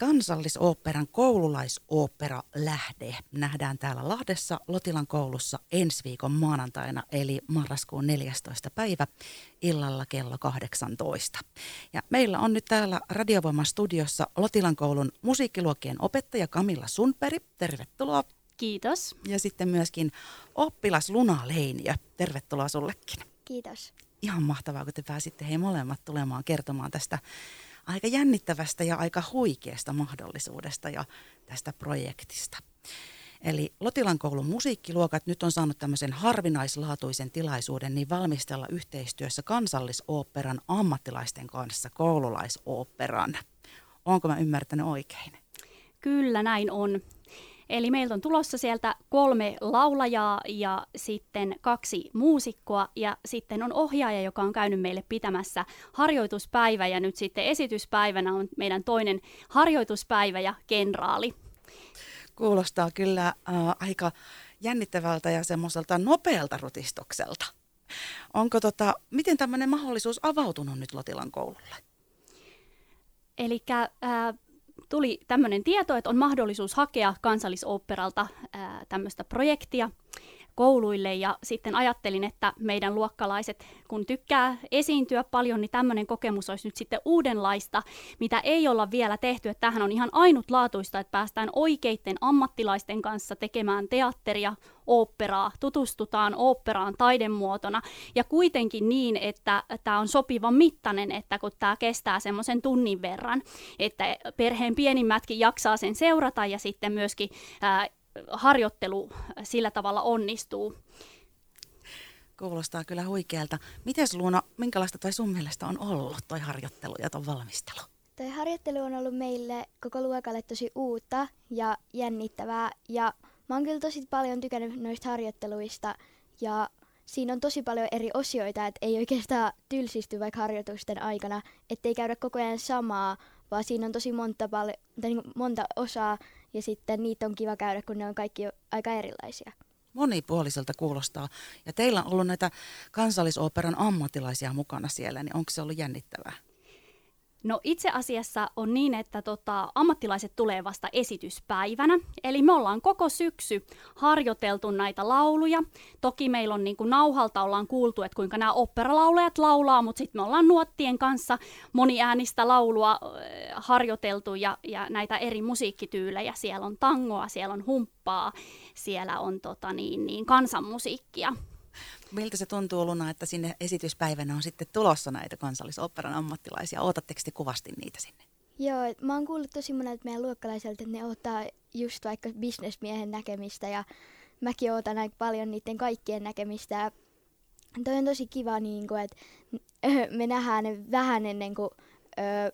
Kansallisoopperan koululaisooppera Lähde nähdään täällä Lahdessa Lotilan koulussa ensi viikon maanantaina, eli marraskuun 14. päivä illalla kello 18. Ja meillä on nyt täällä Radiovoiman studiossa Lotilan koulun musiikkiluokkien opettaja Kamilla Sunperi. Tervetuloa. Kiitos. Ja sitten myöskin oppilas Luna Leiniö. Tervetuloa sullekin. Kiitos. Ihan mahtavaa, kun te pääsitte hei molemmat tulemaan kertomaan tästä aika jännittävästä ja aika huikeasta mahdollisuudesta ja tästä projektista. Eli Lotilan koulun musiikkiluokat nyt on saanut tämmöisen harvinaislaatuisen tilaisuuden niin valmistella yhteistyössä kansallisoopperan ammattilaisten kanssa koululaisoopperan. Onko mä ymmärtänyt oikein? Kyllä näin on. Eli meiltä on tulossa sieltä kolme laulajaa ja sitten kaksi muusikkoa ja sitten on ohjaaja, joka on käynyt meille pitämässä harjoituspäivä ja nyt sitten esityspäivänä on meidän toinen harjoituspäivä ja kenraali. Kuulostaa kyllä äh, aika jännittävältä ja semmoiselta nopealta rutistukselta. Onko tota, miten tämmöinen mahdollisuus avautunut nyt Lotilan koululle? Eli äh, tuli tämmöinen tieto, että on mahdollisuus hakea kansallisoopperalta tämmöistä projektia kouluille ja sitten ajattelin, että meidän luokkalaiset, kun tykkää esiintyä paljon, niin tämmöinen kokemus olisi nyt sitten uudenlaista, mitä ei olla vielä tehty. Että tämähän on ihan ainutlaatuista, että päästään oikeiden ammattilaisten kanssa tekemään teatteria, oopperaa, tutustutaan oopperaan taidemuotona ja kuitenkin niin, että tämä on sopivan mittainen, että kun tämä kestää semmoisen tunnin verran, että perheen pienimmätkin jaksaa sen seurata ja sitten myöskin ää, harjoittelu sillä tavalla onnistuu. Kuulostaa kyllä huikealta. Miten Luuna, minkälaista toi sun mielestä on ollut toi harjoittelu ja ton valmistelu? Toi harjoittelu on ollut meille koko luokalle tosi uutta ja jännittävää. Ja mä oon kyllä tosi paljon tykännyt noista harjoitteluista. Ja siinä on tosi paljon eri osioita, että ei oikeastaan tylsisty vaikka harjoitusten aikana, ettei käydä koko ajan samaa, vaan siinä on tosi monta, pal- tai niin monta osaa, ja sitten niitä on kiva käydä, kun ne on kaikki aika erilaisia. Monipuoliselta kuulostaa. Ja teillä on ollut näitä kansallisoperan ammattilaisia mukana siellä, niin onko se ollut jännittävää? No itse asiassa on niin, että tota, ammattilaiset tulee vasta esityspäivänä. Eli me ollaan koko syksy harjoiteltu näitä lauluja. Toki meillä on niin kuin nauhalta ollaan kuultu, että kuinka nämä operalaulajat laulaa, mutta sitten me ollaan nuottien kanssa moniäänistä laulua äh, harjoiteltu ja, ja näitä eri musiikkityylejä. Siellä on tangoa, siellä on humppaa, siellä on tota, niin, niin, kansanmusiikkia. Miltä se tuntuu Luna, että sinne esityspäivänä on sitten tulossa näitä kansallisoperan ammattilaisia? Ootatteko te kovasti niitä sinne? Joo, mä oon kuullut tosi monelta meidän luokkalaiselta, että ne ottaa just vaikka bisnesmiehen näkemistä ja mäkin ootan aika paljon niiden kaikkien näkemistä. Ja toi on tosi kiva, niin kuin, että me nähdään ne vähän ennen kuin öö,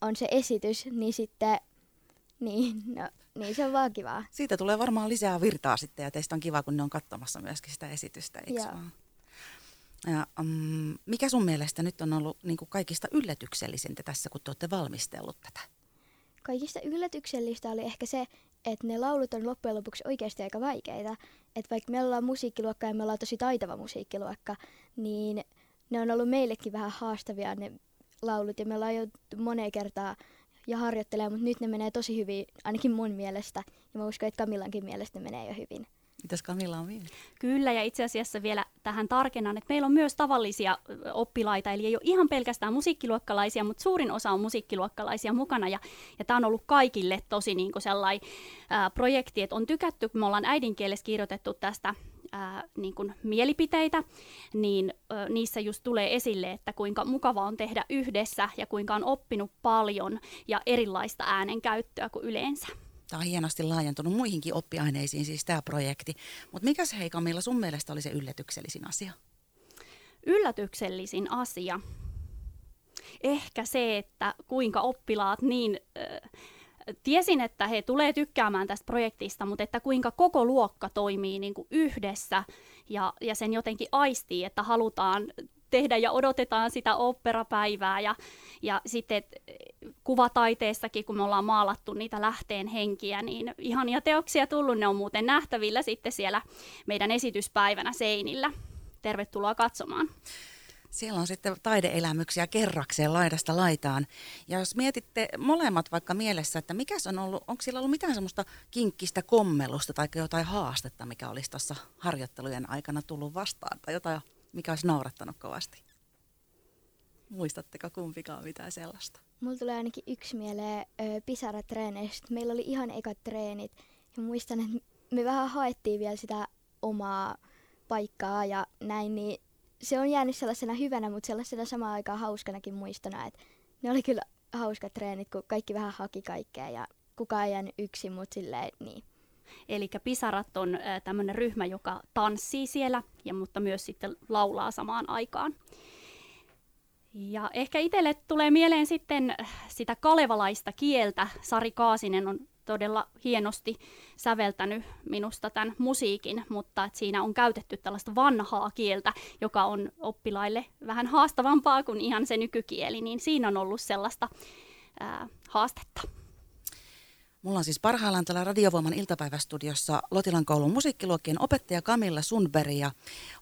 on se esitys, niin sitten niin, no, niin se on vaan kivaa. Siitä tulee varmaan lisää virtaa sitten ja teistä on kiva, kun ne on katsomassa myöskin sitä esitystä, eikö Joo. vaan? Ja, um, mikä sun mielestä nyt on ollut niin kuin kaikista yllätyksellisintä tässä, kun te olette valmistellut tätä? Kaikista yllätyksellistä oli ehkä se, että ne laulut on loppujen lopuksi oikeasti aika vaikeita. Että vaikka me ollaan musiikkiluokka ja me ollaan tosi taitava musiikkiluokka, niin ne on ollut meillekin vähän haastavia ne laulut. Ja me ollaan jo moneen kertaa ja harjoittelee, mutta nyt ne menee tosi hyvin, ainakin mun mielestä. Ja mä uskon, että Kamillankin mielestä ne menee jo hyvin. Mitäs Kamilla on vielä? Kyllä, ja itse asiassa vielä tähän tarkennan, että meillä on myös tavallisia oppilaita, eli ei ole ihan pelkästään musiikkiluokkalaisia, mutta suurin osa on musiikkiluokkalaisia mukana, ja, ja tämä on ollut kaikille tosi niin sellainen projekti, että on tykätty, kun me ollaan äidinkielessä kirjoitettu tästä ää, niin kuin mielipiteitä, niin ä, niissä just tulee esille, että kuinka mukava on tehdä yhdessä ja kuinka on oppinut paljon ja erilaista äänenkäyttöä kuin yleensä. Tämä on hienosti laajentunut muihinkin oppiaineisiin siis tämä projekti. Mutta mikä se Hei Kamilla sun mielestä oli se yllätyksellisin asia? Yllätyksellisin asia? Ehkä se, että kuinka oppilaat niin... Äh, tiesin, että he tulee tykkäämään tästä projektista, mutta että kuinka koko luokka toimii niin kuin yhdessä ja, ja sen jotenkin aistii, että halutaan tehdä ja odotetaan sitä operapäivää ja, ja sitten kuvataiteessakin, kun me ollaan maalattu niitä lähteen henkiä, niin ihania teoksia tullut, ne on muuten nähtävillä sitten siellä meidän esityspäivänä seinillä. Tervetuloa katsomaan. Siellä on sitten taideelämyksiä kerrakseen laidasta laitaan. Ja jos mietitte molemmat vaikka mielessä, että mikä on ollut, onko siellä ollut mitään semmoista kinkkistä kommelusta tai jotain haastetta, mikä olisi tuossa harjoittelujen aikana tullut vastaan tai jotain, mikä olisi naurattanut kovasti? Muistatteko kumpikaan mitään sellaista? Mulla tulee ainakin yksi mieleen pisaratreeneistä. Meillä oli ihan ekat treenit ja muistan, että me vähän haettiin vielä sitä omaa paikkaa ja näin, niin se on jäänyt sellaisena hyvänä, mutta sellaisena samaan aikaan hauskanakin muistona, että ne oli kyllä hauskat treenit, kun kaikki vähän haki kaikkea ja kukaan ei jäänyt yksin, mutta silleen niin. Eli Pisarat on tämmöinen ryhmä, joka tanssii siellä, ja, mutta myös sitten laulaa samaan aikaan. Ja ehkä itselle tulee mieleen sitten sitä kalevalaista kieltä. Sari Kaasinen on todella hienosti säveltänyt minusta tämän musiikin, mutta että siinä on käytetty tällaista vanhaa kieltä, joka on oppilaille vähän haastavampaa kuin ihan se nykykieli, niin siinä on ollut sellaista ää, haastetta. Mulla on siis parhaillaan täällä Radiovoiman iltapäivästudiossa Lotilan koulun musiikkiluokkien opettaja Kamilla Sundberg ja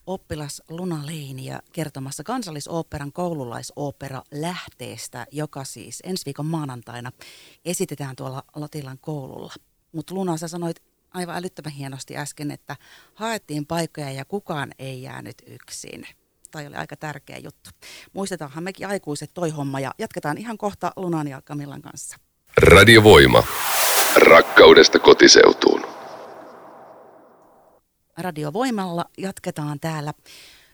oppilas Luna Leini ja kertomassa kansallisoopperan koululaisopera Lähteestä, joka siis ensi viikon maanantaina esitetään tuolla Lotilan koululla. Mutta Luna, sä sanoit aivan älyttömän hienosti äsken, että haettiin paikkoja ja kukaan ei jäänyt yksin. Tai oli aika tärkeä juttu. Muistetaanhan mekin aikuiset toi homma ja jatketaan ihan kohta Lunan ja Kamillan kanssa. Radiovoima. Rakkaudesta kotiseutuun. Radiovoimalla jatketaan täällä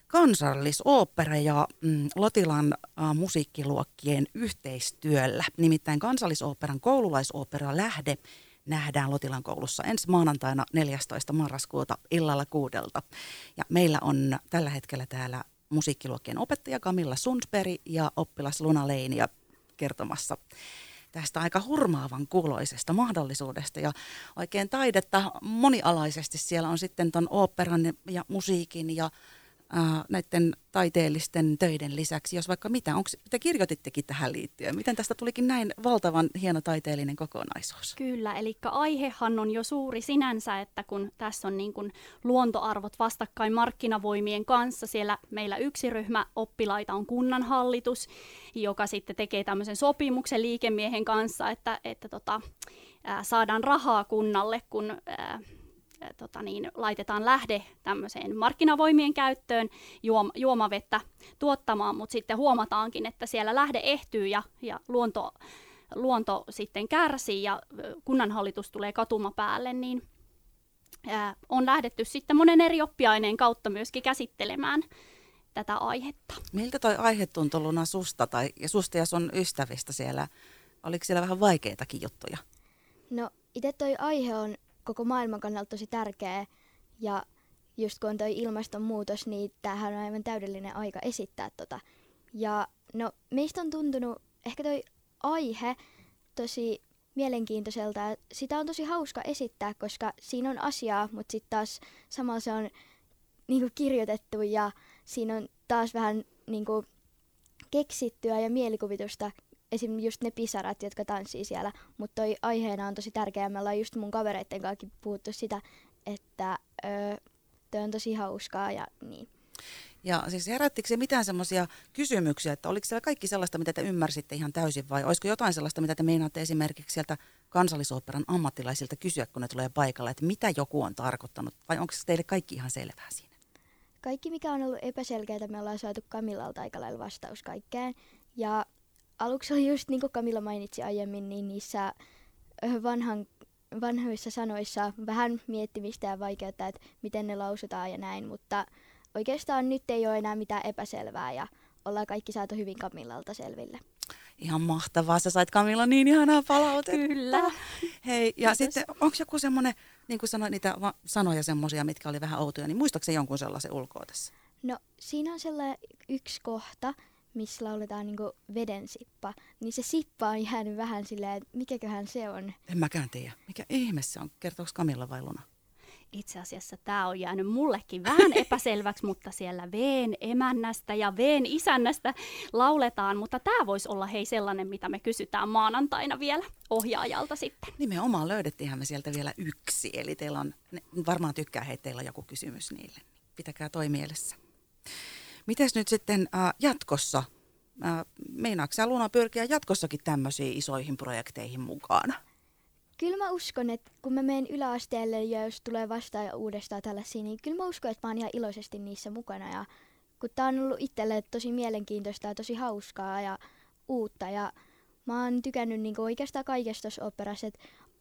kansallisooppera ja mm, Lotilan musiikkiluokkien yhteistyöllä. Nimittäin kansallisoopperan koululaisopera Lähde nähdään Lotilan koulussa ensi maanantaina 14. marraskuuta illalla kuudelta. Ja meillä on tällä hetkellä täällä musiikkiluokkien opettaja Kamilla Sundsberg ja oppilas Luna Leinia kertomassa tästä aika hurmaavan kuuloisesta mahdollisuudesta. Ja oikein taidetta monialaisesti siellä on sitten tuon oopperan ja musiikin ja ää, näiden taiteellisten töiden lisäksi, jos vaikka mitä, onko, te kirjoitittekin tähän liittyen, miten tästä tulikin näin valtavan hieno taiteellinen kokonaisuus? Kyllä, eli aihehan on jo suuri sinänsä, että kun tässä on niin kuin luontoarvot vastakkain markkinavoimien kanssa, siellä meillä yksi ryhmä oppilaita on kunnanhallitus, joka sitten tekee tämmöisen sopimuksen liikemiehen kanssa, että, että tota, ää, saadaan rahaa kunnalle, kun ää, tota niin, laitetaan lähde tämmöiseen markkinavoimien käyttöön juom, juomavettä tuottamaan, mutta sitten huomataankin, että siellä lähde ehtyy ja, ja luonto, luonto sitten kärsii ja kunnanhallitus tulee katuma päälle, niin ää, on lähdetty sitten monen eri oppiaineen kautta myöskin käsittelemään tätä aihetta. Miltä toi aihe tuntui Luna susta tai ja susta ja sun ystävistä siellä? Oliko siellä vähän vaikeitakin juttuja? No itse toi aihe on koko maailman kannalta tosi tärkeä. Ja just kun on toi ilmastonmuutos, niin tämähän on aivan täydellinen aika esittää tota. Ja no meistä on tuntunut ehkä toi aihe tosi mielenkiintoiselta. Sitä on tosi hauska esittää, koska siinä on asiaa, mutta sitten taas samalla se on niinku kirjoitettu ja siinä on taas vähän niinku keksittyä ja mielikuvitusta esim. just ne pisarat, jotka tanssii siellä, mutta toi aiheena on tosi tärkeä. Me ollaan just mun kavereitten kanssa puhuttu sitä, että öö, toi on tosi hauskaa ja niin. Ja siis herättikö se mitään semmoisia kysymyksiä, että oliko siellä kaikki sellaista, mitä te ymmärsitte ihan täysin vai olisiko jotain sellaista, mitä te meinaatte esimerkiksi sieltä kansallisoopperan ammattilaisilta kysyä, kun ne tulee paikalle, että mitä joku on tarkoittanut vai onko se teille kaikki ihan selvää siinä? Kaikki, mikä on ollut epäselkeää, me ollaan saatu Kamilalta aika lailla vastaus kaikkeen. Ja aluksi oli just niin kuin Kamilla mainitsi aiemmin, niin niissä vanhan, vanhoissa sanoissa vähän miettimistä ja vaikeutta, että miten ne lausutaan ja näin, mutta oikeastaan nyt ei ole enää mitään epäselvää ja ollaan kaikki saatu hyvin Kamillalta selville. Ihan mahtavaa, sä sait Kamilla niin ihanaa palautetta. Kyllä. Hei, ja Kiitos. sitten onko joku semmoinen, niin kuin sanoit niitä va- sanoja semmoisia, mitkä oli vähän outoja, niin muistatko jonkun sellaisen ulkoa tässä? No siinä on sellainen yksi kohta, missä lauletaan niinku veden sippa, niin se sippa on jäänyt vähän silleen, että mikäköhän se on. En mäkään tiedä. Mikä ihme se on? Kertooko Kamilla vai Luna? Itse asiassa tämä on jäänyt mullekin vähän epäselväksi, mutta siellä veen emännästä ja veen isännästä lauletaan, mutta tämä voisi olla hei sellainen, mitä me kysytään maanantaina vielä ohjaajalta sitten. Nimenomaan löydettiinhän me sieltä vielä yksi, eli teillä on, ne varmaan tykkää heitä, teillä on joku kysymys niille. Pitäkää toi mielessä. Mites nyt sitten äh, jatkossa? Äh, meinaatko sä Luna pyrkiä jatkossakin tämmöisiin isoihin projekteihin mukaan? Kyllä mä uskon, että kun mä menen yläasteelle ja jos tulee vastaan uudestaan tällaisia, niin kyllä mä uskon, että mä oon ihan iloisesti niissä mukana. Ja kun tää on ollut itselle tosi mielenkiintoista ja tosi hauskaa ja uutta ja mä oon tykännyt niinku oikeastaan kaikesta tuossa operassa.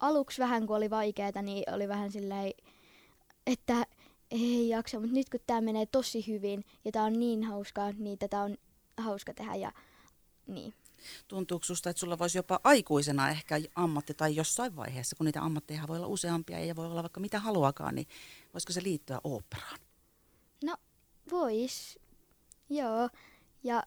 Aluksi vähän kun oli vaikeaa, niin oli vähän silleen, että ei jaksa, mutta nyt kun tämä menee tosi hyvin ja tämä on niin hauskaa, niin tätä on hauska tehdä ja niin. Tuntuuko susta, että sulla voisi jopa aikuisena ehkä ammatti tai jossain vaiheessa, kun niitä ammatteja voi olla useampia ja voi olla vaikka mitä haluakaan, niin voisiko se liittyä oopperaan? No, vois. Joo. Ja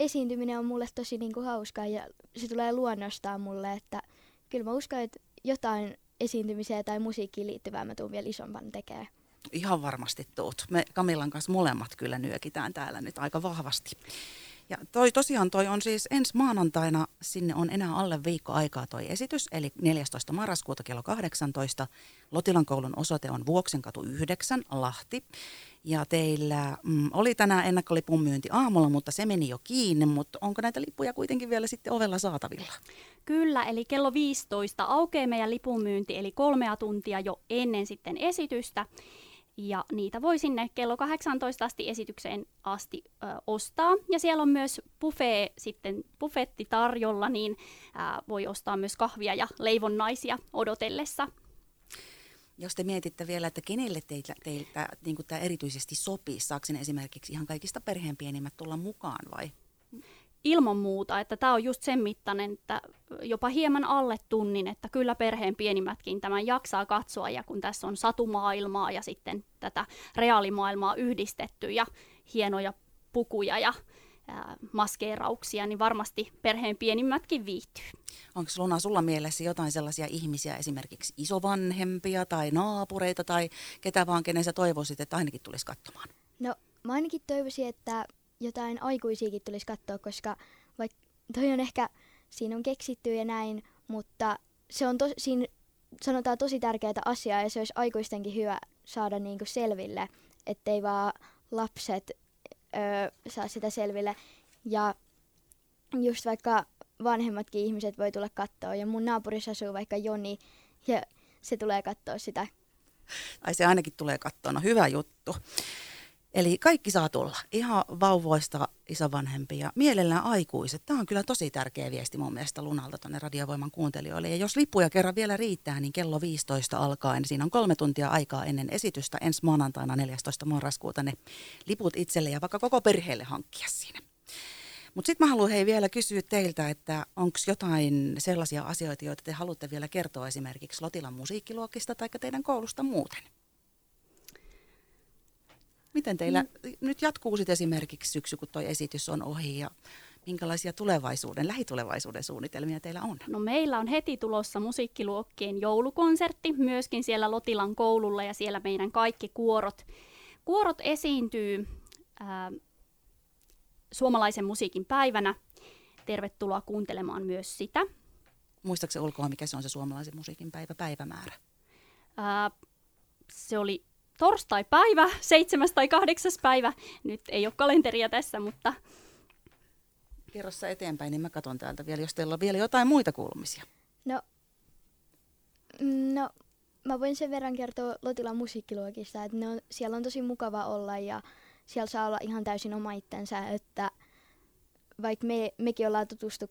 esiintyminen on mulle tosi niinku hauskaa ja se tulee luonnostaan mulle, että kyllä mä uskon, että jotain esiintymiseen tai musiikkiin liittyvää mä tuun vielä isompan tekemään. Ihan varmasti tuut. Me Kamillan kanssa molemmat kyllä nyökitään täällä nyt aika vahvasti. Ja toi, tosiaan toi on siis ensi maanantaina, sinne on enää alle viikko aikaa toi esitys, eli 14. marraskuuta kello 18. Lotilan koulun osoite on Vuoksenkatu 9, Lahti. Ja teillä mm, oli tänään ennakkolipun myynti aamulla, mutta se meni jo kiinni, mutta onko näitä lippuja kuitenkin vielä sitten ovella saatavilla? Kyllä, eli kello 15 aukeaa meidän lipunmyynti, eli kolmea tuntia jo ennen sitten esitystä. Ja niitä voi sinne kello 18 asti esitykseen asti ö, ostaa. Ja siellä on myös buffet, sitten buffetti tarjolla, niin ä, voi ostaa myös kahvia ja leivonnaisia odotellessa. Jos te mietitte vielä, että kenelle teiltä, teiltä niin tämä erityisesti sopii, saako esimerkiksi ihan kaikista perheen pienimmät tulla mukaan vai? Ilman muuta, että tämä on just sen mittainen, että jopa hieman alle tunnin, että kyllä perheen pienimmätkin tämän jaksaa katsoa, ja kun tässä on satumaailmaa ja sitten tätä reaalimaailmaa yhdistetty ja hienoja pukuja ja ää, maskeerauksia, niin varmasti perheen pienimmätkin viihtyy. Onko Luna sulla mielessä jotain sellaisia ihmisiä, esimerkiksi isovanhempia tai naapureita tai ketä vaan, kenen sä toivoisit, että ainakin tulisi katsomaan? No, mä ainakin toivoisin, että jotain aikuisiakin tulisi katsoa, koska vaikka toi on ehkä, siinä on keksitty ja näin, mutta se on to, siinä sanotaan tosi tärkeää asiaa ja se olisi aikuistenkin hyvä saada niinku selville, ettei vaan lapset öö, saa sitä selville. Ja just vaikka vanhemmatkin ihmiset voi tulla katsoa ja mun naapurissa asuu vaikka Joni ja se tulee katsoa sitä. Ai se ainakin tulee katsoa, no hyvä juttu. Eli kaikki saa tulla, ihan vauvoista isovanhempia, mielellään aikuiset. Tämä on kyllä tosi tärkeä viesti mun mielestä Lunalta tuonne Radiovoiman kuuntelijoille. Ja jos lippuja kerran vielä riittää, niin kello 15 alkaen, siinä on kolme tuntia aikaa ennen esitystä ensi maanantaina 14. marraskuuta ne liput itselle ja vaikka koko perheelle hankkia siinä. Mutta sitten mä haluan hei vielä kysyä teiltä, että onko jotain sellaisia asioita, joita te haluatte vielä kertoa esimerkiksi Lotilan musiikkiluokista tai teidän koulusta muuten? Miten teillä mm. nyt jatkuu sitten esimerkiksi syksy, kun tuo esitys on ohi ja minkälaisia tulevaisuuden, lähitulevaisuuden suunnitelmia teillä on? No meillä on heti tulossa musiikkiluokkien joulukonsertti myöskin siellä Lotilan koululla ja siellä meidän kaikki kuorot, kuorot esiintyy ää, suomalaisen musiikin päivänä. Tervetuloa kuuntelemaan myös sitä. Muistaakseni ulkoa, mikä se on se suomalaisen musiikin päivä, päivämäärä? Ää, se oli torstai-päivä, seitsemäs tai kahdeksas päivä. Nyt ei ole kalenteria tässä, mutta... Kerrossa eteenpäin, niin mä katson täältä vielä, jos teillä on vielä jotain muita kuulumisia. No, no mä voin sen verran kertoa Lotilan musiikkiluokista, että ne on, siellä on tosi mukava olla ja siellä saa olla ihan täysin oma itsensä, että vaikka me, mekin ollaan tutustu,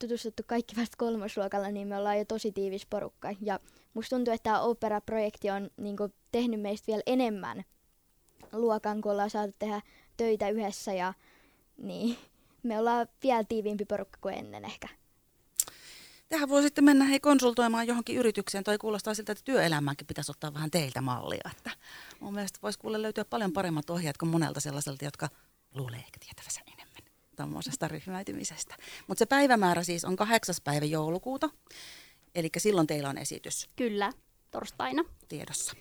tutustuttu kaikki vasta kolmosluokalla, niin me ollaan jo tosi tiivis porukka. Ja musta tuntuu, että tämä opera-projekti on niin kuin, tehnyt meistä vielä enemmän luokan, kun ollaan saatu tehdä töitä yhdessä ja niin, me ollaan vielä tiiviimpi porukka kuin ennen ehkä. Tähän voi sitten mennä hei konsultoimaan johonkin yritykseen. Toi kuulostaa siltä, että työelämäänkin pitäisi ottaa vähän teiltä mallia. Että mun mielestä voisi kuule löytyä paljon paremmat ohjeet kuin monelta sellaiselta, jotka luulee ehkä tietävänsä enemmän tuommoisesta ryhmäytymisestä. Mutta se päivämäärä siis on 8. päivä joulukuuta. Eli silloin teillä on esitys. Kyllä, torstaina. Tiedossa.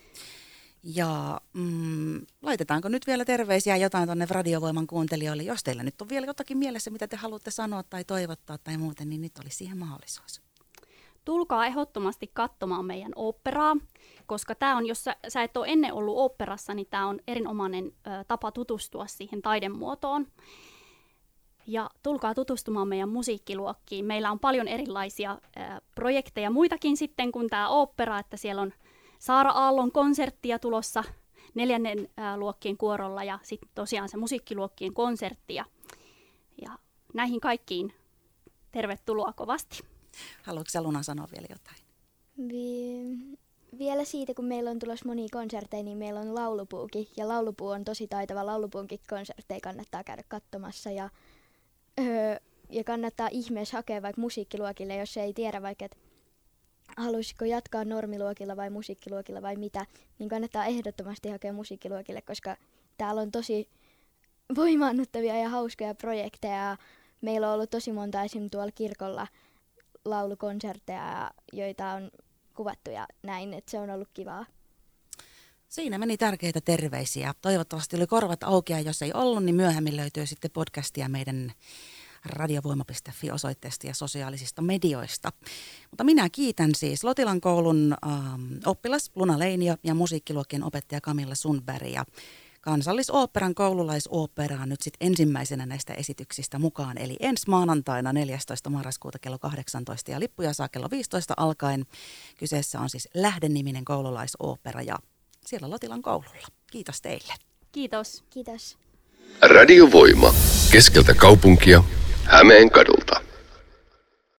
Ja mm, laitetaanko nyt vielä terveisiä jotain tuonne radiovoiman kuuntelijoille? Jos teillä nyt on vielä jotakin mielessä, mitä te haluatte sanoa tai toivottaa tai muuten, niin nyt olisi siihen mahdollisuus. Tulkaa ehdottomasti katsomaan meidän operaa. koska tämä on, jos sä, sä et ole ennen ollut oopperassa, niin tämä on erinomainen ö, tapa tutustua siihen taidemuotoon. Ja tulkaa tutustumaan meidän musiikkiluokkiin. Meillä on paljon erilaisia ö, projekteja, muitakin sitten kuin tämä opera, että siellä on Saara Aallon konserttia tulossa neljännen ö, luokkien kuorolla ja sitten tosiaan se musiikkiluokkien konsertti. Ja, näihin kaikkiin tervetuloa kovasti. Haluatko Luna sanoa vielä jotain? Vi- vielä siitä, kun meillä on tulossa monia konsertteja, niin meillä on laulupuukin. Ja laulupuu on tosi taitava. Laulupuunkin konsertteja kannattaa käydä katsomassa. Ja, öö, ja kannattaa ihmeessä hakea vaikka musiikkiluokille, jos ei tiedä vaikka, että haluaisiko jatkaa normiluokilla vai musiikkiluokilla vai mitä, niin kannattaa ehdottomasti hakea musiikkiluokille, koska täällä on tosi voimaannuttavia ja hauskoja projekteja. Meillä on ollut tosi monta esim. tuolla kirkolla laulukonsertteja, joita on kuvattu ja näin, että se on ollut kivaa. Siinä meni tärkeitä terveisiä. Toivottavasti oli korvat auki ja jos ei ollut, niin myöhemmin löytyy sitten podcastia meidän radiovoima.fi osoitteesta ja sosiaalisista medioista. Mutta minä kiitän siis Lotilan koulun ähm, oppilas Luna Leinio ja musiikkiluokkien opettaja Kamilla Sundberg ja kansallisoopperan koululaisoopperaan nyt sitten ensimmäisenä näistä esityksistä mukaan. Eli ensi maanantaina 14. marraskuuta kello 18 ja lippuja saa kello 15 alkaen. Kyseessä on siis Lähdeniminen koululaisooppera ja siellä Lotilan koululla. Kiitos teille. Kiitos. Kiitos. Radiovoima. Keskeltä kaupunkia. Hämeen kadulta.